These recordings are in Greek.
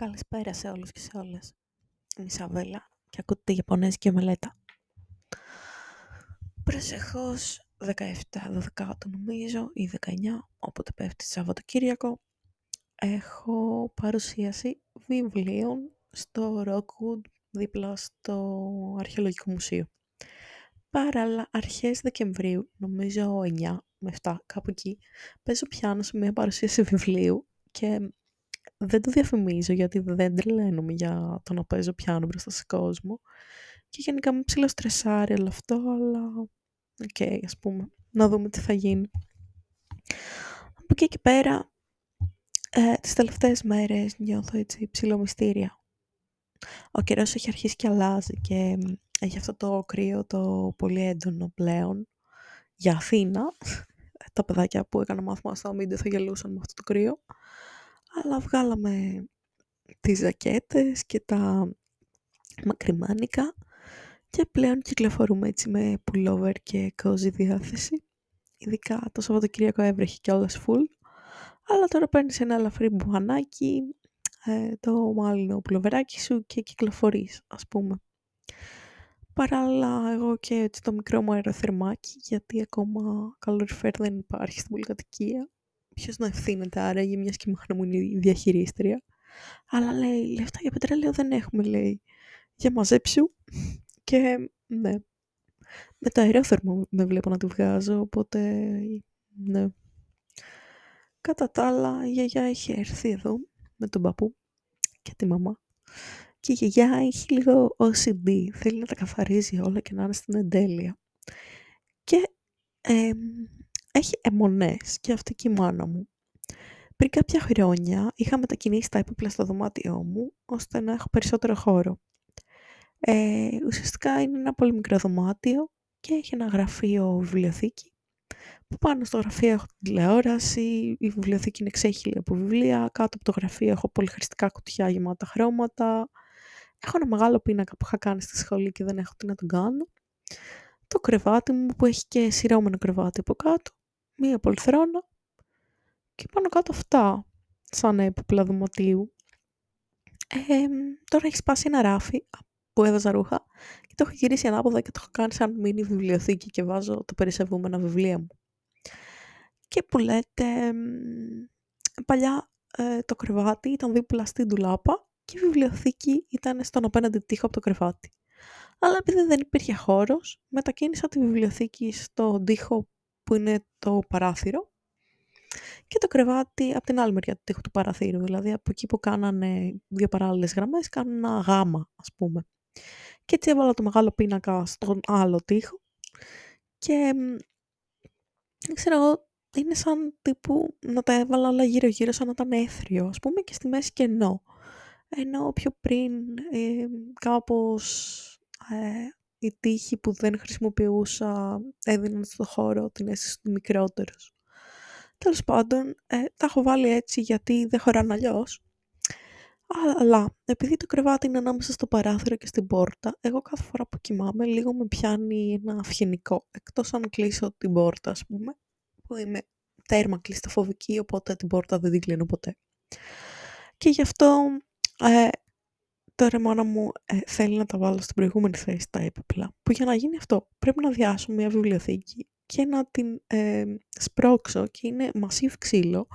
Καλησπέρα σε όλους και σε όλες. Είμαι η Σαβέλα και ακούτε τη Ιαπωνέζικη μελέτα. Προσεχώς 17-12 νομίζω ή 19, όποτε πέφτει Σαββατοκύριακο, έχω παρουσίαση βιβλίων στο Rockwood δίπλα στο Αρχαιολογικό Μουσείο. Παράλληλα, αρχές Δεκεμβρίου, νομίζω 9 με 7, κάπου εκεί, παίζω πιάνο σε μια παρουσίαση βιβλίου και δεν το διαφημίζω γιατί δεν τρελαίνομαι για το να παίζω πιάνο μπροστά σε κόσμο. Και γενικά με ψιλοστρεσάρει όλο αυτό, αλλά OK, okay, ας πούμε, να δούμε τι θα γίνει. Από εκεί και πέρα, ε, τις τελευταίες μέρες νιώθω έτσι ψιλομυστήρια. Ο καιρός έχει αρχίσει και αλλάζει και έχει αυτό το κρύο το πολύ έντονο πλέον για Αθήνα. Τα παιδάκια που έκανα μάθημα στο αμύντιο θα γελούσαν με αυτό το κρύο αλλά βγάλαμε τις ζακέτες και τα μακριμάνικα και πλέον κυκλοφορούμε έτσι με pullover και cozy διάθεση. Ειδικά το Σαββατοκύριακο έβρεχε και όλας full. Αλλά τώρα παίρνεις ένα ελαφρύ μπουχανάκι, ε, το μάλλον πουλοβεράκι σου και κυκλοφορείς, ας πούμε. Παράλληλα, εγώ και έτσι το μικρό μου αεροθερμάκι, γιατί ακόμα καλοριφέρ δεν υπάρχει στην πολυκατοικία ποιος να ευθύνεται άραγε, μιας και μόνο μου είναι η διαχειρίστρια. Αλλά λέει, λεφτά για πετρέλαιο δεν έχουμε, λέει. Για μαζέψου. Και ναι. Με το αερόθερμο με βλέπω να του βγάζω, οπότε ναι. Κατά τα άλλα, η γιαγιά έχει έρθει εδώ με τον παππού και τη μαμά. Και η γιαγιά έχει λίγο OCD, θέλει να τα καθαρίζει όλα και να είναι στην εντέλεια. Και ε, έχει αιμονές και αυτή και η μάνα μου. Πριν κάποια χρόνια είχα μετακινήσει τα έπιπλα στο δωμάτιό μου ώστε να έχω περισσότερο χώρο. Ε, ουσιαστικά είναι ένα πολύ μικρό δωμάτιο και έχει ένα γραφείο βιβλιοθήκη που πάνω στο γραφείο έχω την τηλεόραση, η βιβλιοθήκη είναι ξέχυλη από βιβλία, κάτω από το γραφείο έχω πολυχρηστικά κουτιά γεμάτα χρώματα, έχω ένα μεγάλο πίνακα που είχα κάνει στη σχολή και δεν έχω τι να τον κάνω, το κρεβάτι μου που έχει και σειρώμενο κρεβάτι από κάτω μία πολυθρόνα και πάνω κάτω αυτά, σαν έπιπλα δωματίου. Ε, τώρα έχει σπάσει ένα ράφι που έβαζα ρούχα και το έχω γυρίσει ανάποδα και το έχω κάνει σαν μίνι βιβλιοθήκη και βάζω το περισσευούμενα βιβλία μου. Και που λέτε, παλιά ε, το κρεβάτι ήταν δίπλα στην ντουλάπα και η βιβλιοθήκη ήταν στον απέναντι τοίχο από το κρεβάτι. Αλλά επειδή δεν υπήρχε χώρος, μετακίνησα τη βιβλιοθήκη στον τοίχο που είναι το παράθυρο και το κρεβάτι από την άλλη μεριά του τείχου του παραθύρου, δηλαδή από εκεί που κάνανε δύο παράλληλες γραμμές, κάνουν ένα γάμα, ας πούμε. Και έτσι έβαλα το μεγάλο πίνακα στον άλλο τοίχο και δεν ξέρω εγώ, είναι σαν τύπου να τα έβαλα όλα γύρω-γύρω σαν να ήταν έθριο, ας πούμε, και στη μέση κενό. Ενώ πιο πριν ε, κάπως ε, οι τύχοι που δεν χρησιμοποιούσα έδιναν στο χώρο την αίσθηση του μικρότερος. Τέλος πάντων, ε, τα έχω βάλει έτσι γιατί δεν χωράνε αλλιώς. Αλλά επειδή το κρεβάτι είναι ανάμεσα στο παράθυρο και στην πόρτα, εγώ κάθε φορά που κοιμάμαι λίγο με πιάνει ένα αυγενικό. Εκτός αν κλείσω την πόρτα, ας πούμε, που είμαι τέρμα κλειστοφοβική, οπότε την πόρτα δεν την κλείνω ποτέ. Και γι' αυτό ε, Τώρα η μάνα μου ε, θέλει να τα βάλω στην προηγούμενη θέση τα έπιπλα, που για να γίνει αυτό πρέπει να διάσω μια βιβλιοθήκη και να την ε, σπρώξω και είναι μασίβ ξύλο,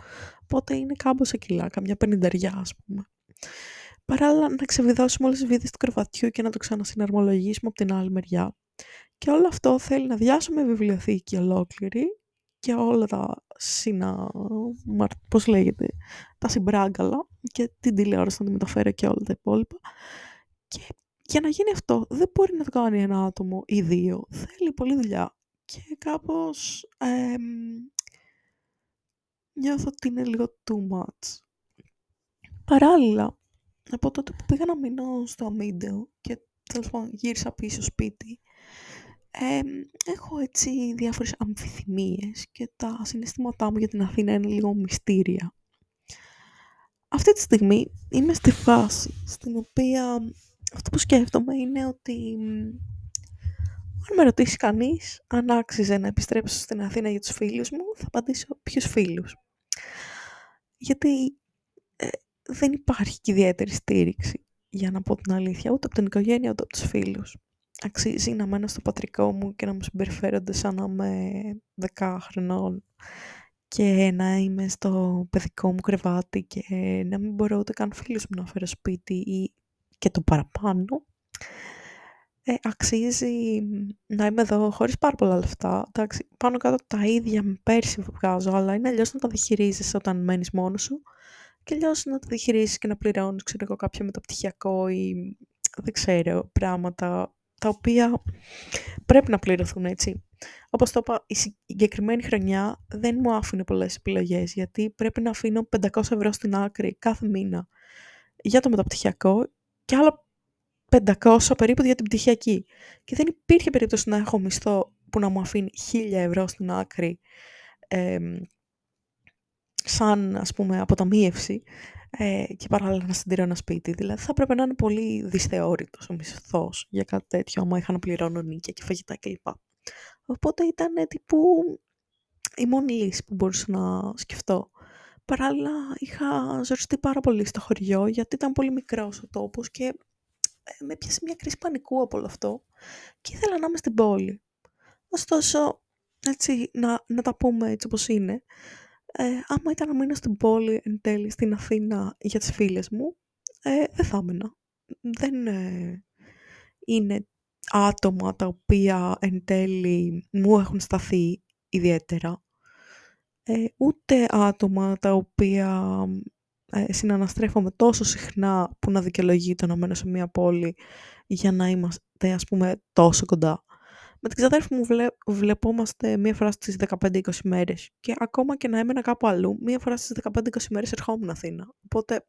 οπότε είναι κάμποσα κιλά, καμιά πενηνταριά ας πούμε. Παράλληλα να ξεβιδώσουμε όλες τις βίδες του κρεβατιού και να το ξανασυναρμολογήσουμε από την άλλη μεριά. Και όλο αυτό θέλει να διάσουμε βιβλιοθήκη ολόκληρη και όλα τα συνα... πώς λέγεται, τα συμπράγκαλα και την τηλεόραση να τη μεταφέρω και όλα τα υπόλοιπα. Και για να γίνει αυτό δεν μπορεί να το κάνει ένα άτομο ή δύο. Θέλει πολλή δουλειά. Και κάπως ε, νιώθω ότι είναι λίγο too much. Παράλληλα, από τότε που πήγα να μείνω στο αμύντεο και τέλος πάντων γύρισα πίσω σπίτι, έχω έτσι διάφορες αμφιθυμίες και τα συναισθήματά μου για την Αθήνα είναι λίγο μυστήρια. Αυτή τη στιγμή είμαι στη φάση στην οποία αυτό που σκέφτομαι είναι ότι αν με ρωτήσει κανείς αν άξιζε να επιστρέψω στην Αθήνα για τους φίλους μου, θα απαντήσω ποιους φίλους. Γιατί ε, δεν υπάρχει και ιδιαίτερη στήριξη, για να πω την αλήθεια, ούτε από την οικογένεια, ούτε από τους φίλους. Αξίζει να μένω στο πατρικό μου και να μου συμπεριφέρονται σαν να είμαι 10 χρονών και να είμαι στο παιδικό μου κρεβάτι και να μην μπορώ ούτε καν φίλους μου να φέρω σπίτι ή και το παραπάνω. Ε, αξίζει να είμαι εδώ χωρίς πάρα πολλά λεφτά. Εντάξει, πάνω κάτω τα ίδια με πέρσι βγάζω, αλλά είναι αλλιώς να τα διχειρίζεσαι όταν μένεις μόνος σου και αλλιώς να τα διχειρίζεις και να πληρώνεις, ξέρω εγώ, κάποιο μεταπτυχιακό ή δεν ξέρω, πράγματα τα οποία πρέπει να πληρωθούν έτσι. Όπως το είπα, η συγκεκριμένη χρονιά δεν μου άφηνε πολλές επιλογές, γιατί πρέπει να αφήνω 500 ευρώ στην άκρη κάθε μήνα για το μεταπτυχιακό και άλλα 500 περίπου για την πτυχιακή. Και δεν υπήρχε περίπτωση να έχω μισθό που να μου αφήνει 1000 ευρώ στην άκρη ε, σαν ας πούμε αποταμίευση ε, και παράλληλα να συντηρώ ένα σπίτι. Δηλαδή θα έπρεπε να είναι πολύ δυσθεώρητος ο μισθός για κάτι τέτοιο, άμα είχα να πληρώνω νίκια και φαγητά κλπ. Οπότε ήταν τύπου η μόνη λύση που μπορούσα να σκεφτώ. Παράλληλα είχα ζοριστεί πάρα πολύ στο χωριό γιατί ήταν πολύ μικρός ο τόπος και ε, με πιάσε μια κρίση πανικού από όλο αυτό και ήθελα να είμαι στην πόλη. Ωστόσο, έτσι, να, να τα πούμε έτσι όπως είναι, ε, άμα ήταν να μείνω στην πόλη εν τέλει στην Αθήνα για τις φίλες μου, ε, δεν θα έμενα. Δεν ε, είναι άτομα τα οποία εν τέλει μου έχουν σταθεί ιδιαίτερα. Ε, ούτε άτομα τα οποία ε, συναναστρέφομαι τόσο συχνά που να δικαιολογεί το να μένω σε μια πόλη για να είμαστε ας πούμε τόσο κοντά. Με την ξαδέρφη μου βλέ, βλεπόμαστε μία φορά στις 15-20 μέρες και ακόμα και να έμενα κάπου αλλού, μία φορά στις 15-20 μέρες ερχόμουν Αθήνα. Οπότε,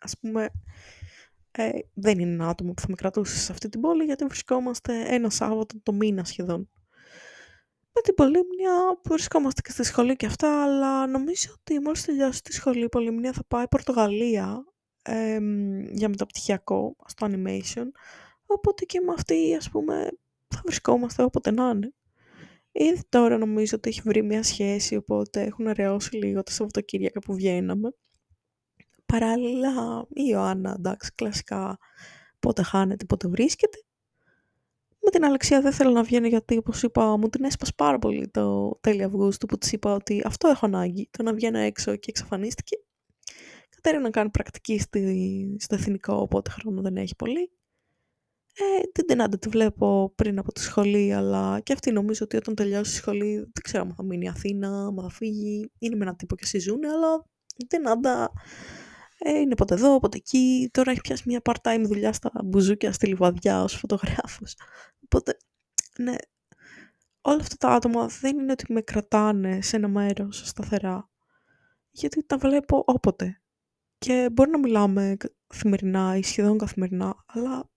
ας πούμε, ε, δεν είναι ένα άτομο που θα με κρατούσε σε αυτή την πόλη γιατί βρισκόμαστε ένα Σάββατο το μήνα σχεδόν. Με την Πολύμνια που βρισκόμαστε και στη σχολή και αυτά, αλλά νομίζω ότι μόλις τελειώσει τη σχολή η Πολύμνια θα πάει Πορτογαλία ε, για μεταπτυχιακό στο animation. Οπότε και με αυτή, ας πούμε, θα βρισκόμαστε όποτε να είναι. Ήδη τώρα νομίζω ότι έχει βρει μια σχέση, οπότε έχουν αραιώσει λίγο τα Σαββατοκύριακα που βγαίναμε. Παράλληλα, η Ιωάννα, εντάξει, κλασικά, πότε χάνεται, πότε βρίσκεται. Με την Αλεξία δεν θέλω να βγαίνω γιατί, όπως είπα, μου την έσπασε πάρα πολύ το τέλειο Αυγούστου που της είπα ότι αυτό έχω ανάγκη, το να βγαίνω έξω και εξαφανίστηκε. Κατέρευε να κάνει πρακτική στη, στο εθνικό, οπότε χρόνο δεν έχει πολύ. Ε, την Τενάντα τη βλέπω πριν από τη σχολή, αλλά και αυτή νομίζω ότι όταν τελειώσει η σχολή δεν ξέρω αν θα μείνει η Αθήνα, αν θα φύγει. Είναι με έναν τύπο και συζούν, αλλά η Τενάντα ε, είναι ποτέ εδώ, ποτέ εκεί. Τώρα έχει πιάσει μια part-time δουλειά στα μπουζούκια στη Λιβαδιά ως φωτογράφος. Οπότε, ναι, όλα αυτά τα άτομα δεν είναι ότι με κρατάνε σε ένα μέρος σταθερά. Γιατί τα βλέπω όποτε. Και μπορεί να μιλάμε καθημερινά ή σχεδόν καθημερινά, αλλά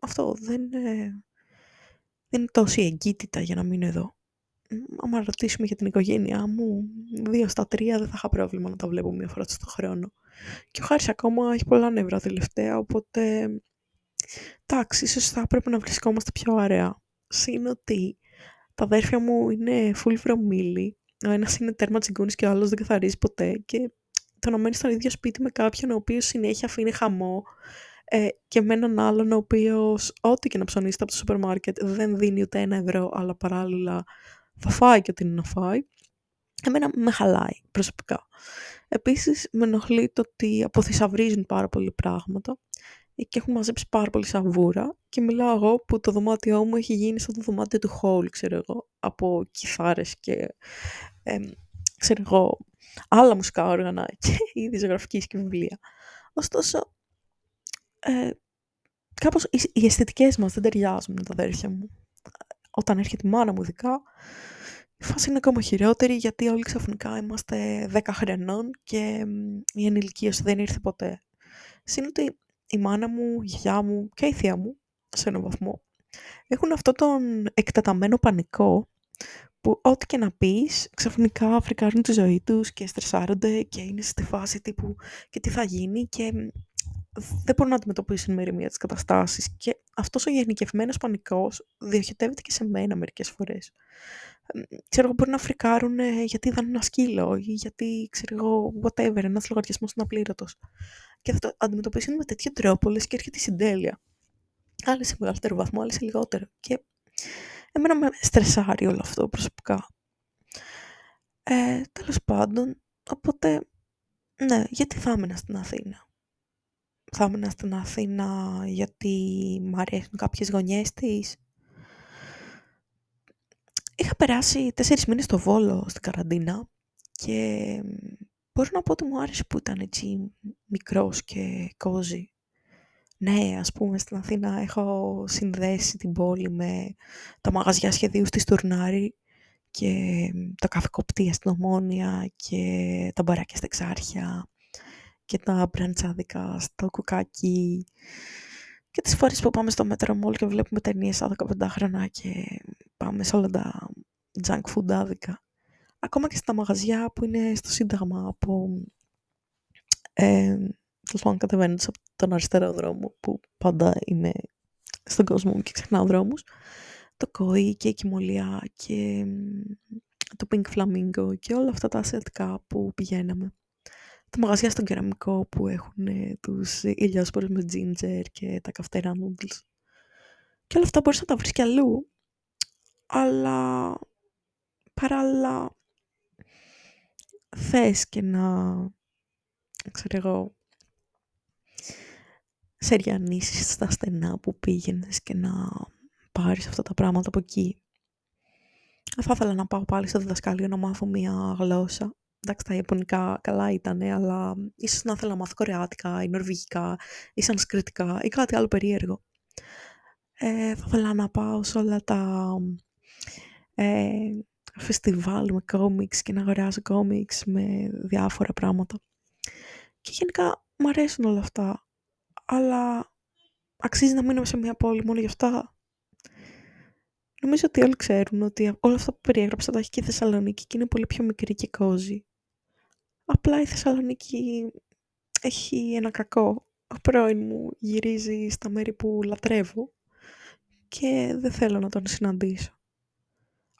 αυτό δεν είναι, δεν είναι τόση εγκύτητα για να μείνω εδώ. Αν ρωτήσουμε για την οικογένειά μου, δύο στα τρία δεν θα είχα πρόβλημα να τα βλέπω μία φορά στο χρόνο. Και ο Χάρης ακόμα έχει πολλά νεύρα τελευταία, οπότε εντάξει, ίσως θα έπρεπε να βρισκόμαστε πιο ωραία. Συν ότι τα αδέρφια μου είναι full from Ο ένας είναι τέρμα τσιγκούνης και ο άλλος δεν καθαρίζει ποτέ και το να μένεις στο ίδιο σπίτι με κάποιον ο οποίος συνέχεια αφήνει χαμό ε, και με έναν άλλον ο οποίος ό,τι και να ψωνίσετε από το σούπερ μάρκετ δεν δίνει ούτε ένα ευρώ, αλλά παράλληλα θα φάει και ό,τι είναι να φάει. Εμένα με χαλάει προσωπικά. Επίσης με ενοχλεί το ότι αποθυσαυρίζουν πάρα πολλοί πράγματα και έχουν μαζέψει πάρα πολύ σαβούρα και μιλάω εγώ που το δωμάτιό μου έχει γίνει σαν το δωμάτιο του Χόλ, ξέρω εγώ, από κιθάρες και ε, ξέρω εγώ, άλλα μουσικά όργανα και είδη ζωγραφική και βιβλία. Ωστόσο, ε, κάπως οι αισθητικές μας δεν ταιριάζουν με τα αδέρφια μου. Όταν έρχεται η μάνα μου ειδικά, η φάση είναι ακόμα χειρότερη γιατί όλοι ξαφνικά είμαστε 10 χρονών και η ενηλικίωση δεν ήρθε ποτέ. Συν ότι η μάνα μου, η γιαγιά μου και η θεία μου, σε έναν βαθμό, έχουν αυτό τον εκτεταμένο πανικό που ό,τι και να πεις, ξαφνικά φρικάρουν τη ζωή τους και στρεσάρονται και είναι στη φάση τύπου και τι θα γίνει και δεν μπορούν να αντιμετωπίσουν με ηρεμία τις καταστάσεις και αυτός ο γενικευμένος πανικός διοχετεύεται και σε μένα μερικές φορές. ξέρω εγώ, μπορεί να φρικάρουν γιατί είδαν ένα σκύλο ή γιατί, ξέρω εγώ, whatever, ένας λογαριασμός είναι απλήρωτος. Και θα το αντιμετωπίσουν με τέτοιο τρόπο, λες και έρχεται η συντέλεια. Άλλοι σε μεγαλύτερο βαθμό, άλλοι σε λιγότερο. Και εμένα με στρεσάρει όλο αυτό προσωπικά. Ε, τέλος πάντων, οπότε, ναι, γιατί θα έμενα στην Αθήνα; Θα έμενα στην Αθήνα γιατί μ' αρέσουν κάποιες γωνιές της Είχα περάσει τέσσερις μήνες στο Βόλο στην καραντίνα και μπορώ να πω ότι μου άρεσε που ήταν έτσι μικρός και κόζι. Ναι, ας πούμε στην Αθήνα έχω συνδέσει την πόλη με τα μαγαζιά σχεδίου στη Στουρνάρη και τα καφεκοπτία στην Ομόνια και τα μπαράκια στα Εξάρχεια και τα μπραντσάδικα στο κουκάκι και τις φορές που πάμε στο μέτρο μόλ και βλέπουμε ταινίες σαν 15 χρόνια και πάμε σε όλα τα junk food άδικα. Ακόμα και στα μαγαζιά που είναι στο Σύνταγμα από... Ε, τέλος πάντων κατεβαίνοντας από τον αριστερό δρόμο που πάντα είμαι στον κόσμο μου και ξεχνάω δρόμους. Το κόη και η κοιμωλία και το pink flamingo και όλα αυτά τα ασιατικά που πηγαίναμε τα μαγαζιά στον κεραμικό που έχουν ε, τους ηλιόσπορους με ginger και τα καυτερά noodles. Και όλα αυτά μπορείς να τα βρεις κι αλλού, αλλά παράλληλα θες και να, ξέρω εγώ, σε στα στενά που πήγαινες και να πάρεις αυτά τα πράγματα από εκεί. Θα ήθελα να πάω πάλι στο διδασκάλιο να μάθω μία γλώσσα εντάξει τα Ιαπωνικά καλά ήταν, αλλά ίσως να ήθελα να μάθω Κορεάτικα ή Νορβηγικά ή Σανσκριτικά ή κάτι άλλο περίεργο. Ε, θα ήθελα να πάω σε όλα τα ε, φεστιβάλ με κόμιξ και να αγοράζω κόμιξ με διάφορα πράγματα. Και γενικά μου αρέσουν όλα αυτά, αλλά αξίζει να μείνω σε μια πόλη μόνο γι' αυτά. Νομίζω ότι όλοι ξέρουν ότι όλα αυτά που περιέγραψα τα έχει και η Θεσσαλονίκη και είναι πολύ πιο μικρή και κόζη. Απλά η Θεσσαλονίκη έχει ένα κακό. Ο πρώην μου γυρίζει στα μέρη που λατρεύω και δεν θέλω να τον συναντήσω.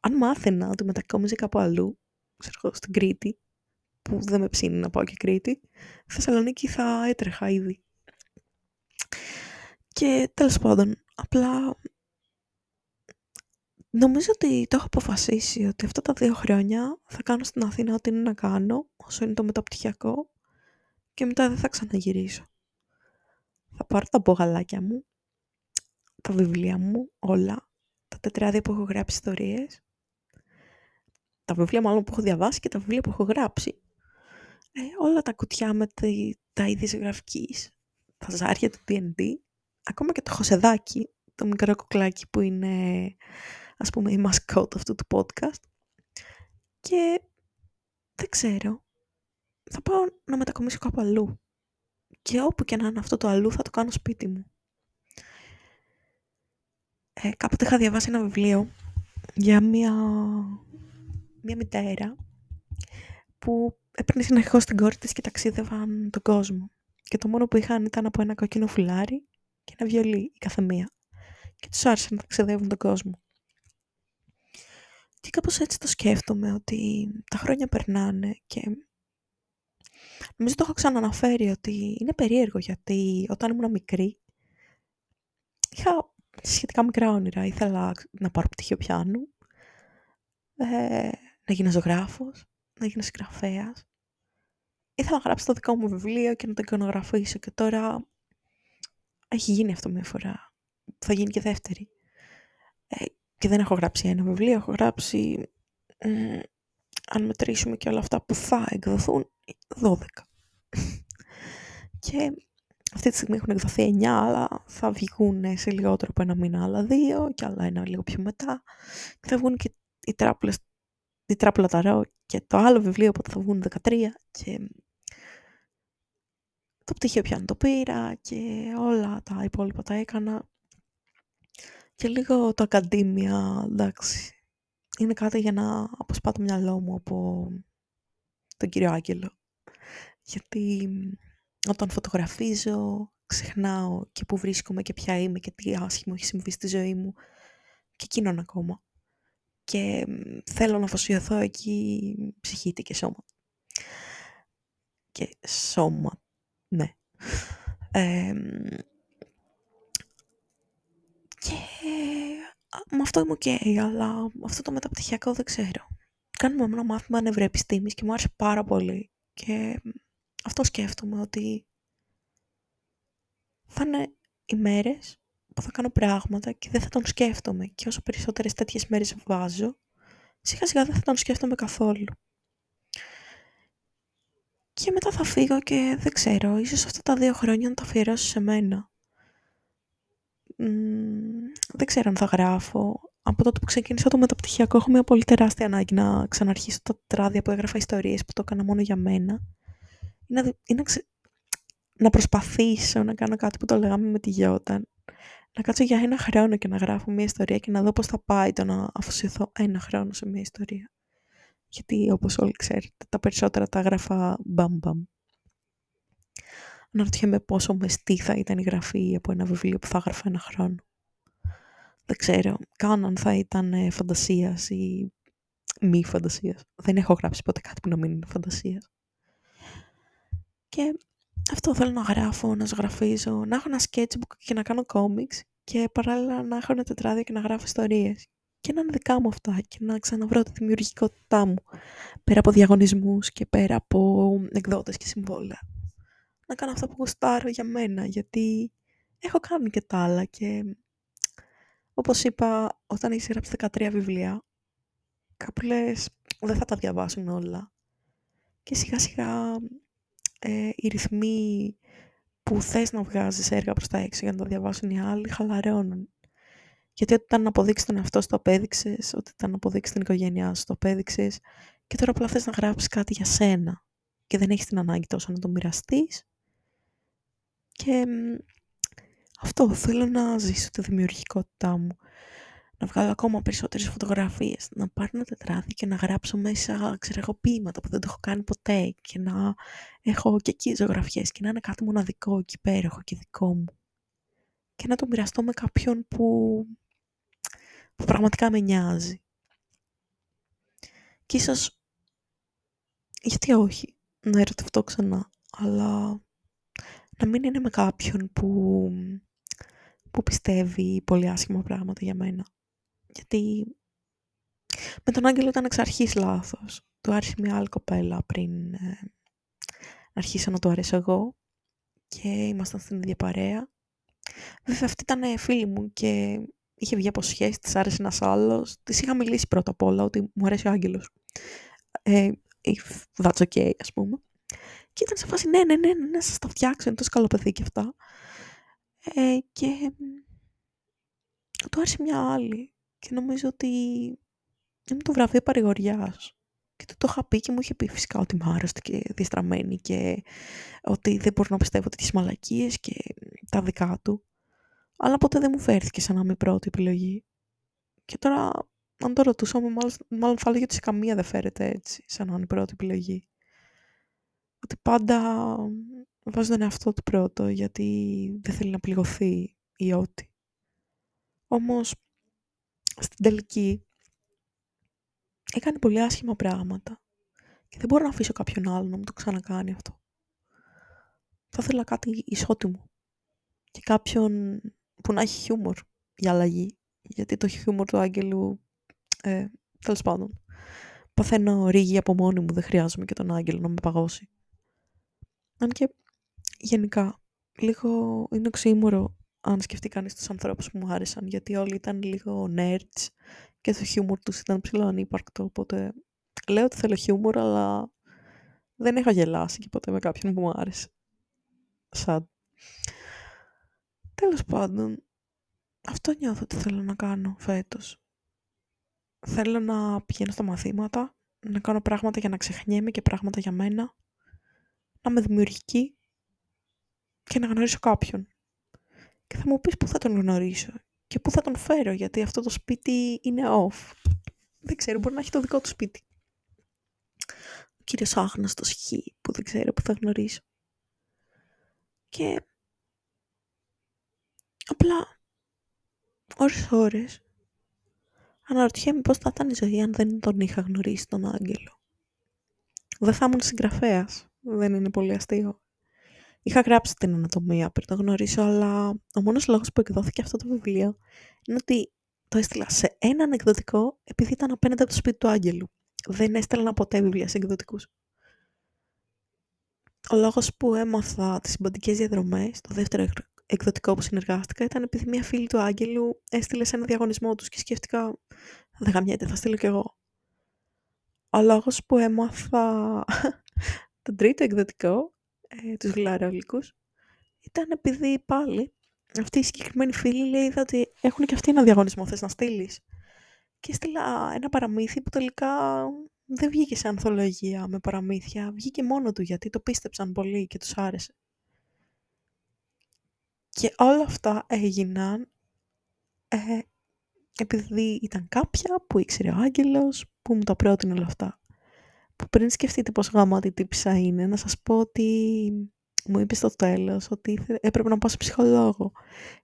Αν μάθαινα ότι μετακόμιζε κάπου αλλού, ξέρω στην Κρήτη, που δεν με ψήνει να πάω και Κρήτη, Θεσσαλονίκη θα έτρεχα ήδη. Και τέλος πάντων, απλά Νομίζω ότι το έχω αποφασίσει ότι αυτά τα δύο χρόνια θα κάνω στην Αθήνα ό,τι είναι να κάνω, όσο είναι το μεταπτυχιακό, και μετά δεν θα ξαναγυρίσω. Θα πάρω τα μπογαλάκια μου, τα βιβλία μου, όλα, τα τετράδια που έχω γράψει ιστορίες, τα βιβλία μάλλον που έχω διαβάσει και τα βιβλία που έχω γράψει, ε, όλα τα κουτιά με τη, τα είδη γραφικής, τα ζάρια του D&D, ακόμα και το χωσεδάκι, το μικρό κουκλάκι που είναι ας πούμε η μασκότ αυτού του podcast και δεν ξέρω θα πάω να μετακομίσω κάπου αλλού και όπου και να είναι αυτό το αλλού θα το κάνω σπίτι μου ε, κάποτε είχα διαβάσει ένα βιβλίο για μια, μια μητέρα που έπαιρνε συνεχώς την κόρη της και ταξίδευαν τον κόσμο. Και το μόνο που είχαν ήταν από ένα κοκκίνο φουλάρι και ένα βιολί η καθεμία. Και τους άρεσε να ταξιδεύουν τον κόσμο. Και κάπως έτσι το σκέφτομαι ότι τα χρόνια περνάνε και νομίζω το έχω ξαναναφέρει ότι είναι περίεργο γιατί όταν ήμουν μικρή είχα σχετικά μικρά όνειρα. Ήθελα να πάρω πτυχίο πιάνου, ε, να γίνω ζωγράφος, να γίνω συγγραφέας. Ήθελα να γράψω το δικό μου βιβλίο και να το εικονογραφήσω και τώρα έχει γίνει αυτό μια φορά. Θα γίνει και δεύτερη. Ε, και δεν έχω γράψει ένα βιβλίο, έχω γράψει, αν μετρήσουμε και όλα αυτά που θα εκδοθούν, 12. και αυτή τη στιγμή έχουν εκδοθεί 9, αλλά θα βγουν σε λιγότερο από ένα μήνα άλλα δύο και άλλα ένα λίγο πιο μετά. Και θα βγουν και οι τράπλες, η τράπλα ταρό και το άλλο βιβλίο, οπότε θα βγουν 13 και το πτυχίο πιάνω το πήρα και όλα τα υπόλοιπα τα έκανα και λίγο το ακαδήμια, εντάξει. Είναι κάτι για να αποσπά το μυαλό μου από τον κύριο Άγγελο. Γιατί όταν φωτογραφίζω, ξεχνάω και που βρίσκομαι και ποια είμαι και τι άσχημο έχει συμβεί στη ζωή μου. Και εκείνον ακόμα. και θέλω να αφοσιωθώ εκεί ψυχή και σώμα. Και σώμα, ναι. Και με αυτό είμαι ok, αλλά αυτό το μεταπτυχιακό δεν ξέρω. Κάνουμε ένα μάθημα νευροεπιστήμης και μου άρεσε πάρα πολύ. Και αυτό σκέφτομαι ότι θα είναι οι μέρες που θα κάνω πράγματα και δεν θα τον σκέφτομαι. Και όσο περισσότερες τέτοιες μέρες βάζω, σιγά σιγά δεν θα τον σκέφτομαι καθόλου. Και μετά θα φύγω και δεν ξέρω, ίσως αυτά τα δύο χρόνια να τα αφιερώσω σε μένα. Δεν ξέρω αν θα γράφω. Από τότε που ξεκίνησα το μεταπτυχιακό έχω μια πολύ τεράστια ανάγκη να ξαναρχίσω τα τράδια που έγραφα ιστορίες που το έκανα μόνο για μένα. Είναι, είναι να προσπαθήσω να κάνω κάτι που το λέγαμε με τη Γιώτα. Να κάτσω για ένα χρόνο και να γράφω μια ιστορία και να δω πώς θα πάει το να αφοσιωθώ ένα χρόνο σε μια ιστορία. Γιατί όπως όλοι ξέρετε, τα περισσότερα τα έγραφα μπαμ μπαμ. Αναρωτιέμαι πόσο μεστή θα ήταν η γραφή από ένα βιβλίο που θα έγραφα ένα χρόνο. Δεν ξέρω καν αν θα ήταν ε, φαντασίας ή μη φαντασίας. Δεν έχω γράψει ποτέ κάτι που να μην είναι φαντασίας. Και αυτό θέλω να γράφω, να ζωγραφίζω, να έχω ένα sketchbook και να κάνω comics και παράλληλα να έχω ένα τετράδιο και να γράφω ιστορίες. Και να είναι δικά μου αυτά και να ξαναβρω τη δημιουργικότητά μου πέρα από διαγωνισμούς και πέρα από εκδότες και συμβόλαια. Να κάνω αυτό που γουστάρω για μένα γιατί έχω κάνει και τα άλλα και όπως είπα όταν έχει γράψει 13 βιβλία κάπου λες δεν θα τα διαβάσουν όλα και σιγά σιγά ε, οι ρυθμοί που θες να βγάζεις έργα προς τα έξω για να τα διαβάσουν οι άλλοι χαλαρώνουν. Γιατί όταν ήταν να αποδείξεις τον εαυτό σου το απέδειξες, ότι ήταν να αποδείξεις την οικογένειά σου το απέδειξες, και τώρα απλά θες να γράψεις κάτι για σένα και δεν έχεις την ανάγκη τόσο να το μοιραστείς. Και αυτό θέλω να ζήσω τη δημιουργικότητά μου να βγάλω ακόμα περισσότερες φωτογραφίες, να πάρω ένα τετράδι και να γράψω μέσα, ξέρω εγώ, ποίηματα που δεν το έχω κάνει ποτέ και να έχω και εκεί ζωγραφιές και να είναι κάτι μοναδικό και υπέροχο και δικό μου. Και να το μοιραστώ με κάποιον που, που πραγματικά με νοιάζει. Και ίσως, γιατί όχι, να ερωτευτώ ξανά, αλλά να μην είναι με κάποιον που, που πιστεύει πολύ άσχημα πράγματα για μένα. Γιατί με τον Άγγελο ήταν εξ αρχής λάθος. Του άρεσε μια άλλη κοπέλα πριν ε, αρχίσω να του αρέσω εγώ και ήμασταν στην ίδια παρέα. Βέβαια αυτή ήταν φίλη μου και είχε βγει από σχέση, της άρεσε ένας άλλος. Της είχα μιλήσει πρώτα απ' όλα ότι μου αρέσει ο Άγγελος. Ε, that's okay, ας πούμε. Και ήταν σε φάση, ναι, ναι, ναι, ναι, ναι σας τα φτιάξω, είναι τόσο καλό παιδί και αυτά. Ε, και του άρεσε μια άλλη και νομίζω ότι είναι το βραβείο παρηγοριάς. Και του το είχα πει και μου είχε πει φυσικά ότι είμαι άρρωστη και διαστραμμένη και ότι δεν μπορώ να πιστεύω τέτοιες μαλακίες και τα δικά του. Αλλά ποτέ δεν μου φέρθηκε σαν να είμαι η πρώτη επιλογή. Και τώρα, αν το ρωτούσαμε, μάλλον, μάλλον θα έλεγε ότι σε καμία δεν φέρεται έτσι, σαν να είναι η πρώτη επιλογή. Ότι πάντα βάζει τον εαυτό του πρώτο, γιατί δεν θέλει να πληγωθεί ή ό,τι. Όμως, στην τελική έκανε πολύ άσχημα πράγματα και δεν μπορώ να αφήσω κάποιον άλλο να μου το ξανακάνει αυτό. Θα ήθελα κάτι ισότιμο και κάποιον που να έχει χιούμορ για αλλαγή. Γιατί το χιούμορ του Άγγελου, ε, τέλος πάντων, παθαίνω ρίγη από μόνη μου, δεν χρειάζομαι και τον Άγγελο να με παγώσει. Αν και γενικά, λίγο είναι οξύμορο αν σκεφτεί κανείς τους ανθρώπους που μου άρεσαν, γιατί όλοι ήταν λίγο nerds και το χιούμορ τους ήταν ψηλό ανύπαρκτο, οπότε λέω ότι θέλω χιούμορ, αλλά δεν έχω γελάσει και ποτέ με κάποιον που μου άρεσε. Σαν. Τέλος πάντων, αυτό νιώθω ότι θέλω να κάνω φέτος. Θέλω να πηγαίνω στα μαθήματα, να κάνω πράγματα για να ξεχνιέμαι και πράγματα για μένα, να είμαι δημιουργική και να γνωρίσω κάποιον και θα μου πεις πού θα τον γνωρίσω και πού θα τον φέρω, γιατί αυτό το σπίτι είναι off. Δεν ξέρω, μπορεί να έχει το δικό του σπίτι. Ο κύριος άγνωστος χ, που δεν ξέρω που θα γνωρίσω. Και απλά, ώρες ώρες, Αναρωτιέμαι πώς θα ήταν η ζωή αν δεν τον είχα γνωρίσει τον Άγγελο. Δεν θα ήμουν συγγραφέας. Δεν είναι πολύ αστείο. Είχα γράψει την ανατομία πριν το γνωρίσω, αλλά ο μόνος λόγος που εκδόθηκε αυτό το βιβλίο είναι ότι το έστειλα σε ένα εκδοτικό επειδή ήταν απέναντι από το σπίτι του Άγγελου. Δεν έστελνα ποτέ βιβλία σε εκδοτικούς. Ο λόγος που έμαθα τις συμπαντικές διαδρομές, το δεύτερο εκδοτικό που συνεργάστηκα, ήταν επειδή μια φίλη του Άγγελου έστειλε σε ένα διαγωνισμό τους και σκέφτηκα, δεν γαμιέται, θα στείλω κι εγώ. Ο λόγος που έμαθα το τρίτο εκδοτικό, ε, τους γλαρόλικους, ήταν επειδή πάλι αυτή η συγκεκριμένη φίλη λέει ότι έχουν και αυτοί ένα διαγωνισμό, θες να στείλεις. Και έστειλα ένα παραμύθι που τελικά δεν βγήκε σε ανθολογία με παραμύθια. Βγήκε μόνο του γιατί το πίστεψαν πολύ και τους άρεσε. Και όλα αυτά έγιναν ε, επειδή ήταν κάποια που ήξερε ο Άγγελος που μου τα πρότεινε όλα αυτά. Που πριν σκεφτείτε πόσο γαμάτη τύψα είναι, να σας πω ότι μου είπες στο τέλος ότι έπρεπε να πάω σε ψυχολόγο.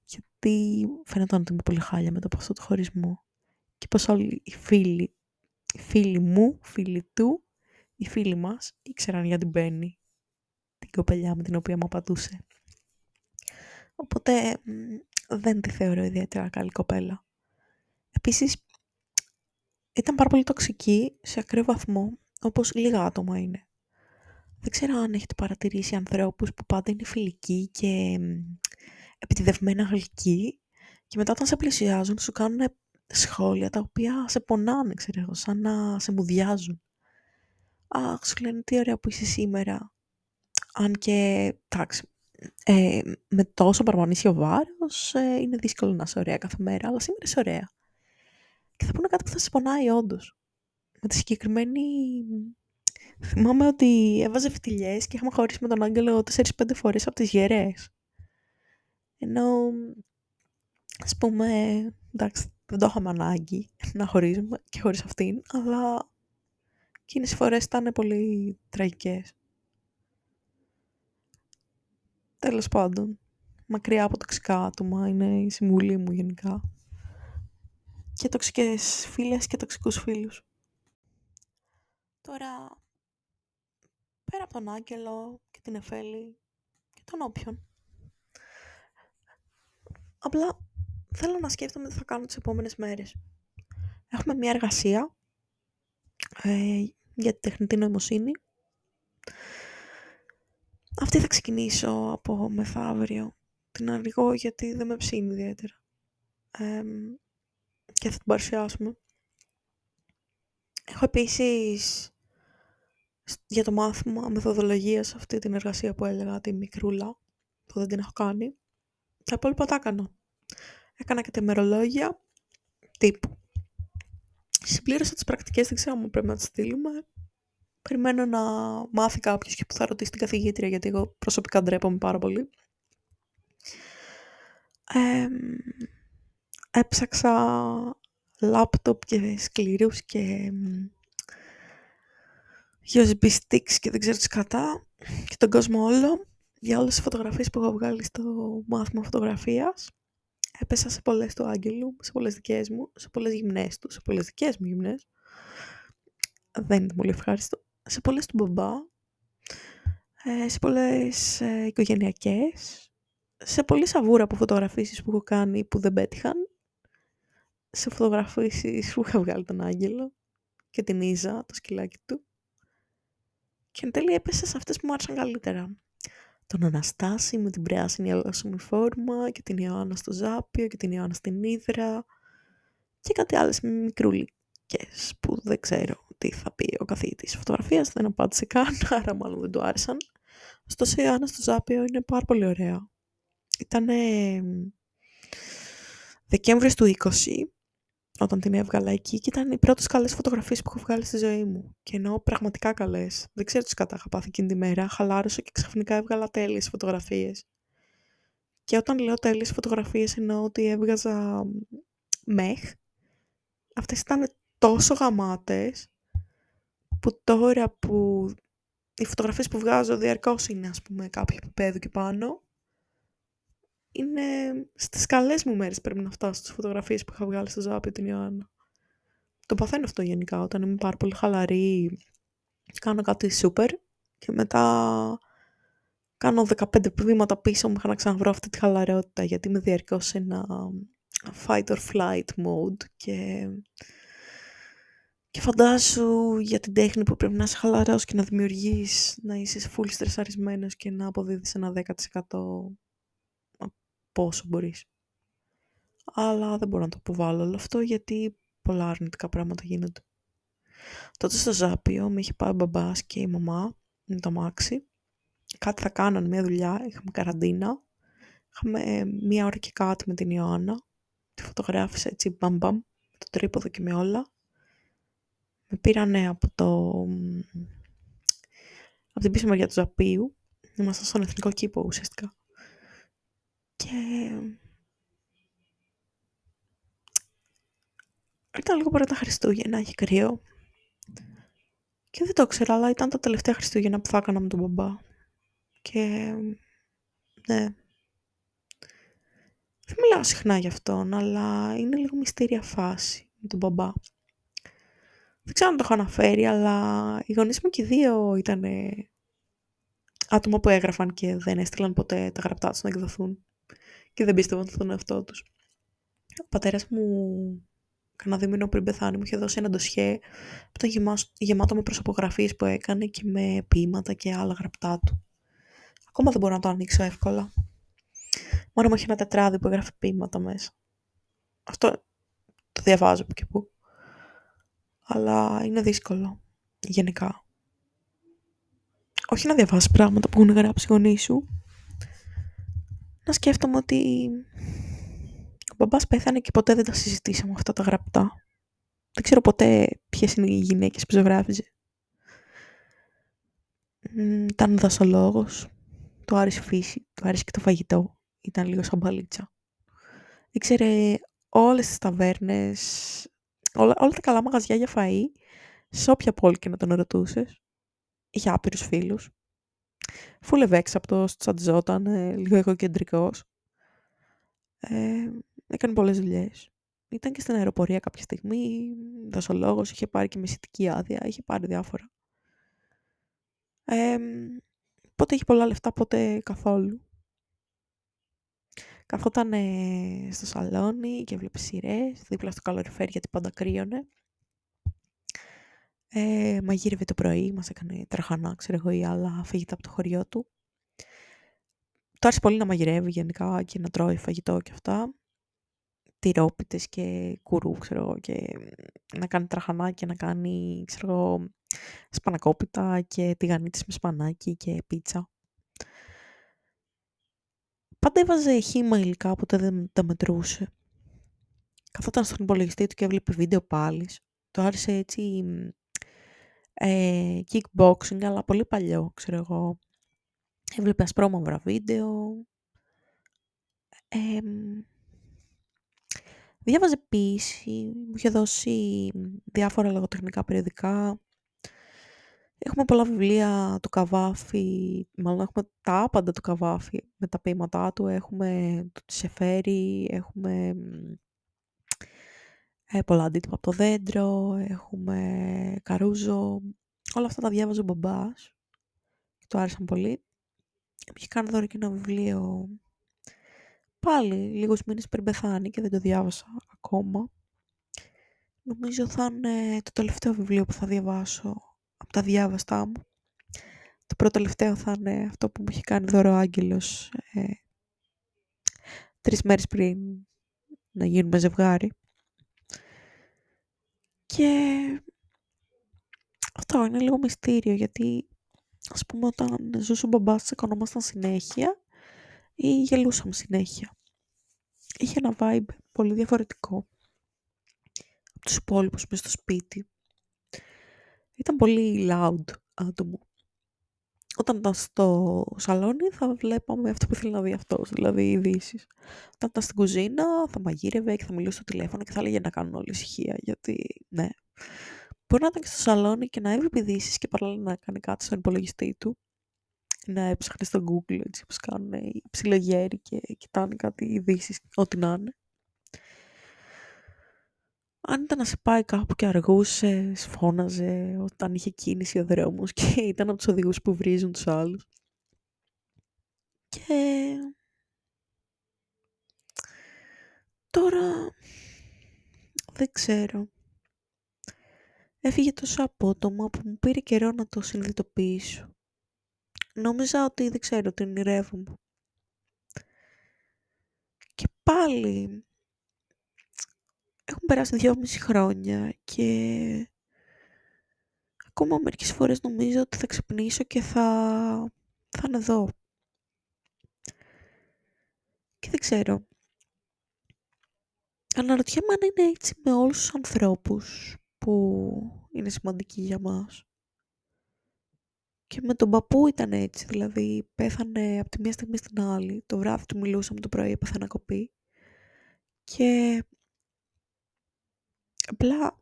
Γιατί φαίνονταν ότι είμαι πολύ χάλια μετά από αυτό το χωρισμό. Και πως όλοι οι φίλοι, οι φίλοι μου, φίλοι του, οι φίλοι μας ήξεραν για την Μπέννη, την κοπελιά με την οποία μου απαντούσε. Οπότε δεν τη θεωρώ ιδιαίτερα καλή κοπέλα. Επίσης, ήταν πάρα πολύ τοξική σε ακραίο βαθμό, όπως λίγα άτομα είναι. Δεν ξέρω αν έχετε παρατηρήσει ανθρώπους που πάντα είναι φιλικοί και επιτιδευμένα γλυκοί και μετά όταν σε πλησιάζουν σου κάνουν σχόλια τα οποία σε πονάνε, ξέρω εγώ, σαν να σε μουδιάζουν. Αχ, σου λένε τι ωραία που είσαι σήμερα. Αν και, εντάξει, ε, με τόσο παραπονήσιο βάρος ε, είναι δύσκολο να είσαι ωραία κάθε μέρα, αλλά σήμερα είσαι ωραία. Και θα πούνε κάτι που θα σε πονάει όντως. Με τη συγκεκριμένη Θυμάμαι ότι έβαζε φιτιλιές και είχαμε χωρίσει με τον Άγγελο 4-5 φορές από τις γερές. Ενώ, ας πούμε, εντάξει, δεν το είχαμε ανάγκη να χωρίζουμε και χωρίς αυτήν, αλλά εκείνες οι φορές ήταν πολύ τραγικές. Τέλος πάντων, μακριά από τοξικά άτομα είναι η συμβουλή μου γενικά. Και τοξικές φίλες και τοξικούς φίλους. Τώρα, πέρα από τον Άγγελο και την Εφέλη και τον όποιον. Απλά θέλω να σκέφτομαι τι θα κάνω τις επόμενες μέρες. Έχουμε μια εργασία ε, για τη τεχνητή νοημοσύνη. Αυτή θα ξεκινήσω από μεθαύριο. Την αργώ γιατί δεν με ψήνει ιδιαίτερα. Και θα την παρουσιάσουμε. Έχω επίσης για το μάθημα μεθοδολογίας αυτή την εργασία που έλεγα, τη μικρούλα, που δεν την έχω κάνει. Τα υπόλοιπα τα έκανα. Έκανα και τα ημερολόγια τύπου. Συμπλήρωσα τις πρακτικές, δεν ξέρω αν πρέπει να τις στείλουμε. Περιμένω να μάθει κάποιος και που θα ρωτήσει την καθηγήτρια, γιατί εγώ προσωπικά ντρέπομαι πάρα πολύ. Έψαξα λάπτοπ και σκληρούς και USB sticks και δεν ξέρω τις κατά και τον κόσμο όλο για όλες τις φωτογραφίες που έχω βγάλει στο μάθημα φωτογραφίας. Έπεσα σε πολλές του Άγγελου, σε πολλές δικές μου, σε πολλές γυμνές του, σε πολλές δικές μου γυμνές. Δεν είναι πολύ ευχάριστο. Σε πολλές του μπαμπά, ε, σε πολλές ε, οικογενειακές, σε πολλή σαβούρα από φωτογραφίσεις που έχω κάνει που δεν πέτυχαν, σε φωτογραφίσεις που είχα βγάλει τον Άγγελο και την Ίζα, το σκυλάκι του. Και εν τέλει έπεσε σε αυτές που μου άρεσαν καλύτερα. Τον Αναστάση με την πράσινη αλλάσιμη φόρμα και την Ιωάννα στο Ζάπιο και την Ιωάννα στην Ήδρα και κάτι άλλες μικρούλικες που δεν ξέρω τι θα πει ο καθηγητής φωτογραφίας, δεν απάντησε καν, άρα μάλλον δεν του άρεσαν. Ωστόσο η Ιωάννα στο Ζάπιο είναι πάρα πολύ ωραία. Ήταν Δεκέμβρης του 20 όταν την έβγαλα εκεί και ήταν οι πρώτες καλές φωτογραφίες που έχω βγάλει στη ζωή μου. Και εννοώ πραγματικά καλές. Δεν ξέρω τις κατά είχα πάθει εκείνη τη μέρα. Χαλάρωσα και ξαφνικά έβγαλα τέλειες φωτογραφίες. Και όταν λέω τέλειες φωτογραφίες εννοώ ότι έβγαζα μεχ. Αυτές ήταν τόσο γαμάτες που τώρα που οι φωτογραφίες που βγάζω διαρκώς είναι ας πούμε κάποιο επίπεδο και πάνω είναι στις καλές μου μέρες πρέπει να φτάσω στις φωτογραφίες που είχα βγάλει στο Ζάπιο την Ιωάννα. Το παθαίνω αυτό γενικά, όταν είμαι πάρα πολύ χαλαρή, κάνω κάτι σούπερ και μετά κάνω 15 βήματα πίσω μέχρι να ξαναβρω αυτή τη χαλαρότητα, γιατί είμαι διαρκώς σε ένα fight or flight mode και, και φαντάσου για την τέχνη που πρέπει να είσαι χαλαρός και να δημιουργείς, να είσαι full στρεσαρισμένος και να αποδίδεις ένα 10% πόσο μπορείς. Αλλά δεν μπορώ να το αποβάλω όλο αυτό γιατί πολλά αρνητικά πράγματα γίνονται. Τότε στο Ζάπιο με είχε πάει ο μπαμπάς και η μαμά με το μάξι. Κάτι θα κάνανε, μια δουλειά, είχαμε καραντίνα. Είχαμε μία ώρα και κάτι με την Ιωάννα. Τη φωτογράφησα έτσι μπαμ μπαμ, με το τρίποδο και με όλα. Με πήρανε από το... από την πίσω μεριά του Ζαπίου. Ήμασταν στον Εθνικό Κήπο ουσιαστικά. Και ήταν λίγο πριν τα Χριστούγεννα, είχε κρύο. Και δεν το ήξερα, αλλά ήταν τα τελευταία Χριστούγεννα που θα έκανα με τον μπαμπά. Και ναι. Δεν μιλάω συχνά γι' αυτόν, αλλά είναι λίγο μυστήρια φάση με τον μπαμπά. Δεν ξέρω αν το έχω αναφέρει, αλλά οι γονείς μου και οι δύο ήταν άτομα που έγραφαν και δεν έστειλαν ποτέ τα γραπτά τους να εκδοθούν και δεν πίστευαν στον εαυτό τους. Ο πατέρας μου, κανένα δύο μήνων πριν πεθάνει, μου είχε δώσει ένα ντοσιέ που ήταν γεμάτο με προσωπογραφίες που έκανε και με ποίηματα και άλλα γραπτά του. Ακόμα δεν μπορώ να το ανοίξω εύκολα. Μόνο μου έχει ένα τετράδι που έγραφε ποίηματα μέσα. Αυτό το διαβάζω που και που. Αλλά είναι δύσκολο, γενικά. Όχι να διαβάσεις πράγματα που έχουν γράψει οι γονείς σου, να σκέφτομαι ότι ο μπαμπάς πέθανε και ποτέ δεν τα συζητήσαμε αυτά τα γραπτά. Δεν ξέρω ποτέ ποιες είναι οι γυναίκες που ζωγράφιζε. Ήταν δασολόγος, του άρεσε η φύση, του άρεσε και το φαγητό. Ήταν λίγο σαν μπαλίτσα. Ήξερε όλες τις ταβέρνες, όλα, όλα τα καλά μαγαζιά για φαΐ, σε όποια πόλη και να τον ρωτούσες. Είχε άπειρους φίλους. Φούλευε έξαπτος, τσαντζόταν, ε, λίγο εγωκεντρικός. Ε, έκανε πολλές δουλειές. Ήταν και στην αεροπορία κάποια στιγμή, δασολόγος, είχε πάρει και μεσητική άδεια, είχε πάρει διάφορα. Ε, πότε είχε πολλά λεφτά, πότε καθόλου. Καθόταν στο σαλόνι και έβλεπε σειρές, δίπλα στο καλοριφέρ γιατί πάντα κρύωνε. Ε, μαγείρευε το πρωί, μας έκανε τραχανά, ξέρω εγώ, ή άλλα φαγητά από το χωριό του. Του άρεσε πολύ να μαγειρεύει γενικά και να τρώει φαγητό και αυτά. Τυρόπιτες και κουρού, ξέρω εγώ, και να κάνει τραχανά και να κάνει, ξέρω εγώ, σπανακόπιτα και τηγανίτες με σπανάκι και πίτσα. Πάντα έβαζε χύμα υλικά, ποτέ δεν τα μετρούσε. Καθόταν στον υπολογιστή του και έβλεπε βίντεο πάλι. Το άρεσε έτσι ε, kickboxing, αλλά πολύ παλιό, ξέρω εγώ. Έβλεπε ασπρόμαυρα βίντεο. Ε, διάβαζε ποίηση, μου είχε δώσει διάφορα λογοτεχνικά περιοδικά. Έχουμε πολλά βιβλία του Καβάφη, μάλλον έχουμε τα άπαντα του Καβάφη με τα ποίηματά του. Έχουμε το Τσεφέρι, έχουμε ε, πολλά αντίτυπα από το δέντρο, έχουμε καρούζο. Όλα αυτά τα διάβαζε ο μπαμπάς. Και το άρεσαν πολύ. Μου είχε κάνει δώρο και ένα βιβλίο πάλι λίγους μήνες πριν πεθάνει και δεν το διάβασα ακόμα. Νομίζω θα είναι το τελευταίο βιβλίο που θα διαβάσω από τα διάβαστά μου. Το πρώτο τελευταίο θα είναι αυτό που μου είχε κάνει δώρο ο Άγγελος ε, τρεις μέρες πριν να γίνουμε ζευγάρι. Και αυτό είναι λίγο μυστήριο γιατί ας πούμε όταν ζούσε ο μπαμπάς τσακωνόμασταν συνέχεια ή γελούσαμε συνέχεια. Είχε ένα vibe πολύ διαφορετικό από τους υπόλοιπους μες στο σπίτι. Ήταν πολύ loud άτομο. Όταν ήταν στο σαλόνι θα βλέπαμε αυτό που ήθελε να δει αυτός, δηλαδή ειδήσει. Όταν ήταν στην κουζίνα θα μαγείρευε και θα μιλούσε στο τηλέφωνο και θα έλεγε να κάνουν όλη ησυχία, γιατί ναι. Μπορεί να ήταν και στο σαλόνι και να έβλεπε ειδήσεις και παράλληλα να κάνει κάτι στον υπολογιστή του. Να έψαχνε στο Google, έτσι όπως κάνουν οι ψιλογέροι και κοιτάνε κάτι ειδήσεις, ό,τι να είναι. Αν ήταν να σε πάει κάπου και αργούσε, φώναζε όταν είχε κίνηση ο δρόμος και ήταν από τους οδηγούς που βρίζουν τους άλλους. Και τώρα δεν ξέρω. Έφυγε τόσο απότομα που μου πήρε καιρό να το συνειδητοποιήσω. Νόμιζα ότι δεν ξέρω, ότι ονειρεύομαι. Και πάλι έχουν περάσει δυόμιση χρόνια και ακόμα μερικές φορές νομίζω ότι θα ξυπνήσω και θα, θα είναι εδώ. Και δεν ξέρω. Αναρωτιέμαι αν είναι έτσι με όλους τους ανθρώπους που είναι σημαντικοί για μας. Και με τον παππού ήταν έτσι, δηλαδή πέθανε από τη μία στιγμή στην άλλη. Το βράδυ του μιλούσαμε το πρωί, έπαθε να κοπεί. Και απλά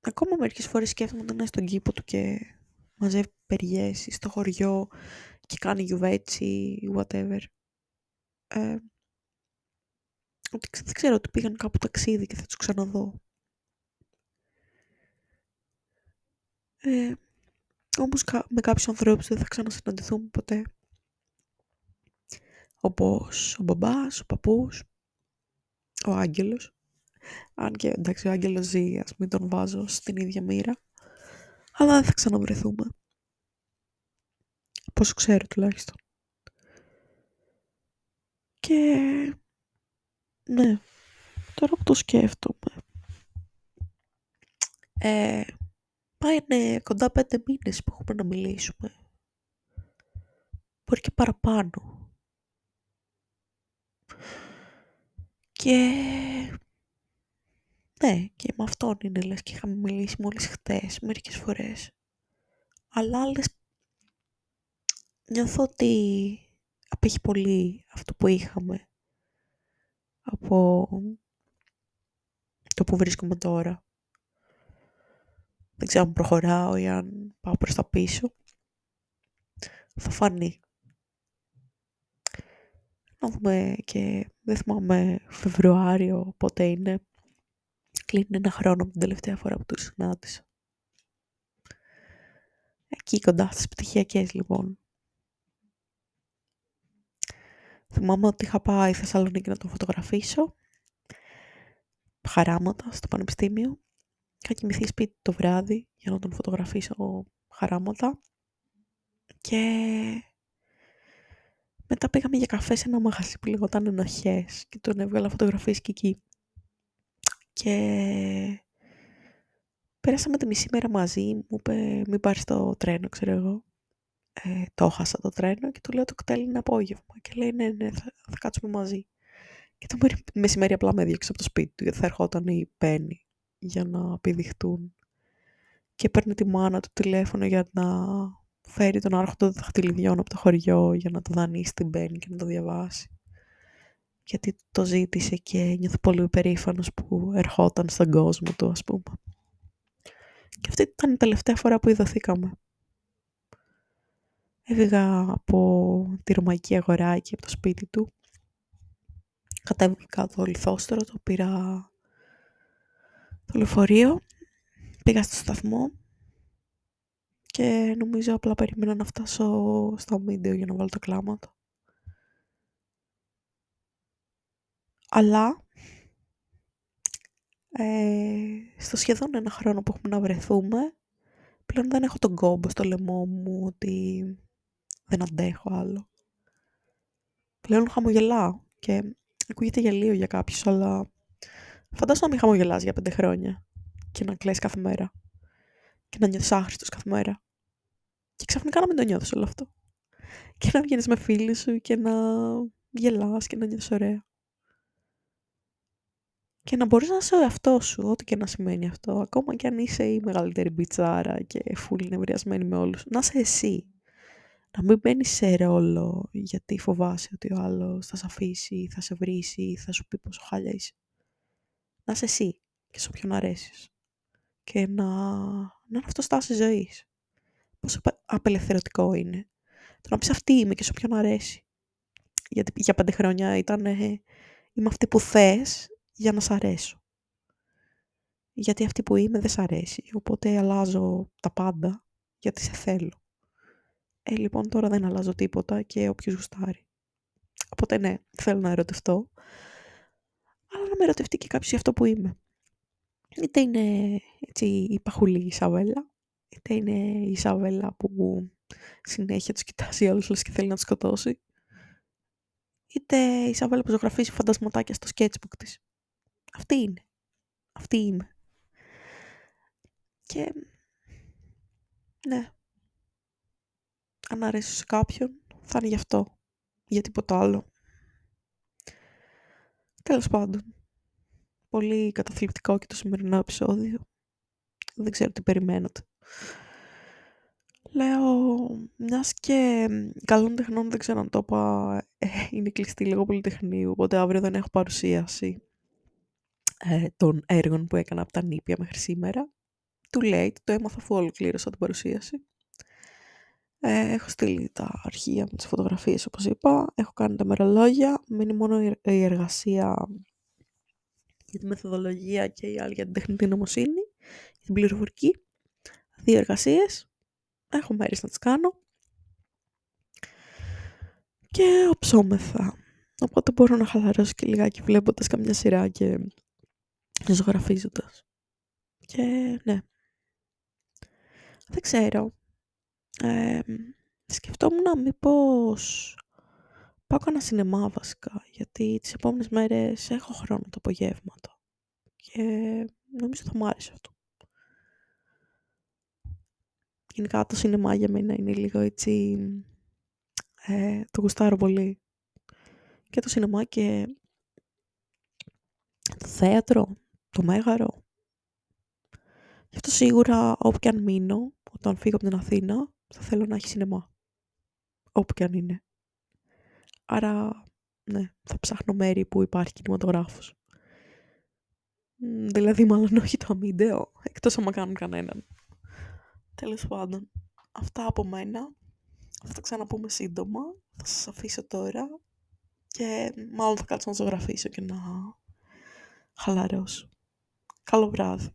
ακόμα μερικές φορές σκέφτομαι όταν είναι στον κήπο του και μαζεύει περιέσει στο χωριό και κάνει γιουβέτσι, whatever. Ε, ότι δεν ξέρω ότι πήγαν κάπου ταξίδι και θα τους ξαναδώ. Ε, όμως με κάποιους ανθρώπους δεν θα ξανασυναντηθούμε ποτέ. Όπως ο μπαμπάς, ο παππούς, ο άγγελος. Αν και εντάξει ο άγγελος ζει, ας μην τον βάζω στην ίδια μοίρα. Αλλά δεν θα ξαναβρεθούμε. Πόσο ξέρω τουλάχιστον. Και ναι, τώρα που το σκέφτομαι. Ε, πάει είναι κοντά πέντε μήνες που έχουμε να μιλήσουμε. Μπορεί και παραπάνω. Και... Ναι, και με αυτόν είναι λες και είχαμε μιλήσει μόλις χτες, μερικές φορές. Αλλά άλλες νιώθω ότι απέχει πολύ αυτό που είχαμε από το που βρίσκομαι τώρα. Δεν ξέρω αν προχωράω ή αν πάω προς τα πίσω. Θα φανεί. Να δούμε και δεν θυμάμαι Φεβρουάριο πότε είναι. Κλείνει ένα χρόνο από την τελευταία φορά που τους συνάντησα. Εκεί κοντά στις πτυχιακές λοιπόν. Θυμάμαι ότι είχα πάει στη Θεσσαλονίκη να τον φωτογραφίσω. Χαράματα στο πανεπιστήμιο. Είχα κοιμηθεί σπίτι το βράδυ για να τον φωτογραφίσω χαράματα. Και μετά πήγαμε για καφέ σε ένα μαγαζί που λεγόταν Ενοχές και τον έβγαλα φωτογραφίες και εκεί. Και πέρασαμε τη μισή μέρα μαζί, μου είπε μην πάρεις το τρένο, ξέρω εγώ ε, το έχασα το τρένο και του λέω το κτέλ είναι απόγευμα. Και λέει ναι, ναι, θα, θα κάτσουμε μαζί. Και το μεσημέρι απλά με έδιωξε από το σπίτι του γιατί θα ερχόταν η Πέννη για να πηδηχτούν. Και παίρνει τη μάνα του τηλέφωνο για να φέρει τον άρχοντο δαχτυλιδιών από το χωριό για να το δανείσει την Πέννη και να το διαβάσει. Γιατί το ζήτησε και νιώθω πολύ υπερήφανος που ερχόταν στον κόσμο του, ας πούμε. Και αυτή ήταν η τελευταία φορά που είδωθήκαμε. Έφυγα από τη ρωμαϊκή αγορά και από το σπίτι του. Κατέβηκα το λιθόστρο, το πήρα το λεωφορείο. Πήγα στο σταθμό και νομίζω απλά περίμενα να φτάσω στο μίντεο για να βάλω το κλάμα του. Αλλά ε, στο σχεδόν ένα χρόνο που έχουμε να βρεθούμε πλέον δεν έχω τον κόμπο στο λαιμό μου ότι δεν αντέχω άλλο. Πλέον χαμογελάω και ακούγεται γελίο για κάποιους, αλλά φαντάζομαι να μην χαμογελάς για πέντε χρόνια και να κλαις κάθε μέρα και να νιώθεις άχρηστος κάθε μέρα. Και ξαφνικά να μην το νιώθεις όλο αυτό. Και να βγαίνεις με φίλοι σου και να γελάς και να νιώθεις ωραία. Και να μπορείς να είσαι ο εαυτός σου, ό,τι και να σημαίνει αυτό, ακόμα και αν είσαι η μεγαλύτερη μπιτσάρα και φούλη νευριασμένη με όλους. Να είσαι εσύ να μην μπαίνεις σε ρόλο γιατί φοβάσαι ότι ο άλλος θα σε αφήσει, θα σε βρήσει, θα σου πει πόσο χάλια είσαι. Να είσαι εσύ και σε όποιον αρέσεις. Και να, να είναι αυτός στάση ζωής. Πόσο απελευθερωτικό είναι. Το να πεις αυτή είμαι και σε όποιον αρέσει. Γιατί για πέντε χρόνια ήταν είμαι αυτή που θες για να σ' αρέσω. γιατί αυτή που είμαι δεν σ' αρέσει, οπότε αλλάζω τα πάντα γιατί σε θέλω. Ε, λοιπόν, τώρα δεν αλλάζω τίποτα και όποιος γουστάρει. Οπότε ναι, θέλω να ερωτευτώ. Αλλά να με ερωτευτεί και κάποιος για αυτό που είμαι. Είτε είναι έτσι η παχουλή Ισαβέλα, είτε είναι η Ισαβέλα που συνέχεια τους κοιτάζει όλους και θέλει να τους σκοτώσει, είτε η Ισαβέλα που ζωγραφίζει φαντασματάκια στο sketchbook της. Αυτή είναι. Αυτή είμαι. Και ναι, αν αρέσει σε κάποιον, θα είναι γι' αυτό. Για τίποτα άλλο. Τέλος πάντων. Πολύ καταθλιπτικό και το σημερινό επεισόδιο. Δεν ξέρω τι περιμένετε. Λέω, μιας και καλών τεχνών δεν ξέρω αν το είπα, ε, είναι κλειστή λίγο πολυτεχνείου, οπότε αύριο δεν έχω παρουσίαση ε, των έργων που έκανα από τα νήπια μέχρι σήμερα. Too late, το έμαθα αφού ολοκλήρωσα την παρουσίαση. Ε, έχω στείλει τα αρχεία με τις φωτογραφίες όπως είπα. Έχω κάνει τα μερολόγια. Μένει μόνο η εργασία για τη μεθοδολογία και η άλλη για την τεχνητή νομοσύνη, για την πληροφορική. Δύο εργασίες. Έχω μέρες να τις κάνω. Και οψόμεθα. Οπότε μπορώ να χαλαρώσω και λιγάκι βλέποντας καμιά σειρά και ζωγραφίζοντας. Και ναι. Δεν ξέρω. Ε, σκεφτόμουν μήπως πάω κανένα σινεμά βασικά, γιατί τις επόμενες μέρες έχω χρόνο το απογεύματα και νομίζω θα μου άρεσε αυτό. Γενικά το σινεμά για μένα είναι λίγο έτσι, ε, το γουστάρω πολύ. Και το σινεμά και το θέατρο, το μέγαρο. Γι' αυτό σίγουρα όπου και αν μείνω, όταν φύγω από την Αθήνα, θα θέλω να έχει σινεμά. Όπου και αν είναι. Άρα, ναι, θα ψάχνω μέρη που υπάρχει κινηματογράφος. Δηλαδή, μάλλον όχι το αμύντεο, εκτός άμα κάνουν κανέναν. Τέλος πάντων, αυτά από μένα. Θα τα ξαναπούμε σύντομα. Θα σας αφήσω τώρα. Και μάλλον θα κάτσω να ζωγραφίσω και να χαλαρώσω. Καλό βράδυ.